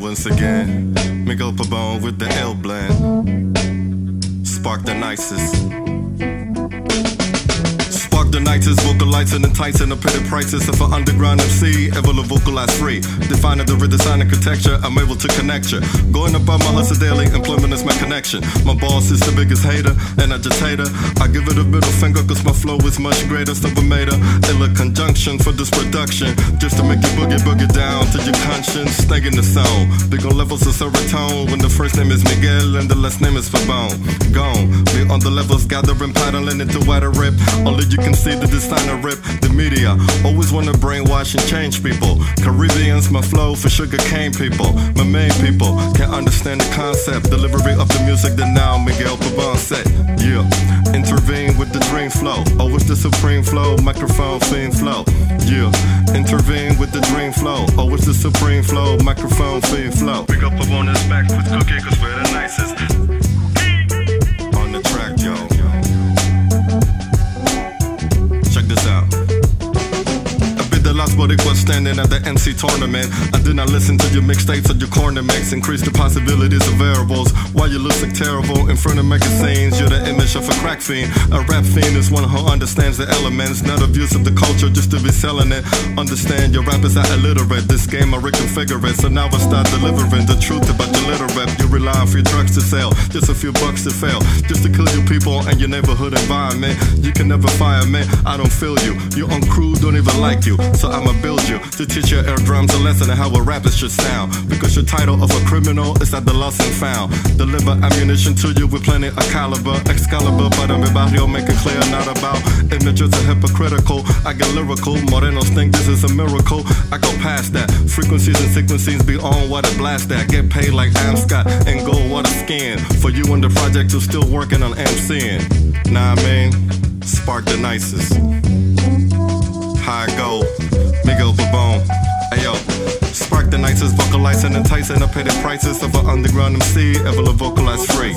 Once again, Miguel Pabon with the L blend. Spark the nicest Spark the nicest vocalizing and tights the petty prices of an underground MC. Ever vocalize free. Defining the redesign architecture, I'm able to connect you. Going about my hustle daily, employment is my boss is the biggest hater, and agitator. I give it a middle finger, cause my flow is much greater. Made a illa conjunction for this production. Just to make you boogie boogie down to your conscience. Stay in the zone. Big on levels of serotonin when the first name is Miguel and the last name is Pabon. Gone. We on the levels, gathering, paddling into wider rip. Only you can see the designer rip the media. Always wanna brainwash and change people. Caribbeans, my flow for sugar cane people. My main people can't understand the concept. Delivery of the music that now Miguel Pabon said. Yeah, intervene with the dream flow. Oh, Always the supreme flow, microphone fiend flow. Yeah, intervene with the dream flow. Oh, Always the supreme flow, microphone fiend flow. Miguel Pabon is back with Coo-Kee cause we're the nicest. Last was standing at the NC tournament. I did not listen to your mixtapes or your corner mix. Increase the possibilities of variables. Why you look like terrible in front of magazines, you're the image of a crack fiend. A rap fiend is one who understands the elements, not abuse of the culture just to be selling it. Understand your rappers are illiterate. This game I reconfigure it, so now I start delivering the truth about your literate. You rely on free drugs to sell, just a few bucks to fail, just to kill your people and your neighborhood environment. You can never fire me, I don't feel you. Your own crew don't even like you, so Build you to teach your air drums a lesson on how a rapper should sound. Because your title of a criminal is at the lost and found. Deliver ammunition to you with plenty of caliber. Excalibur, para mi barrio, make it clear, not about images are hypocritical. I get lyrical, Morenos think this is a miracle. I go past that. Frequencies and sequences beyond what I blast at. Get paid like Am Scott and gold a skin. For you and the project who's still working on MCing. Nah, I mean, spark the nicest. High go. Pabon. Ayo, spark the nicest vocalizing, enticing the petty prices of an underground MC, ever vocalize free.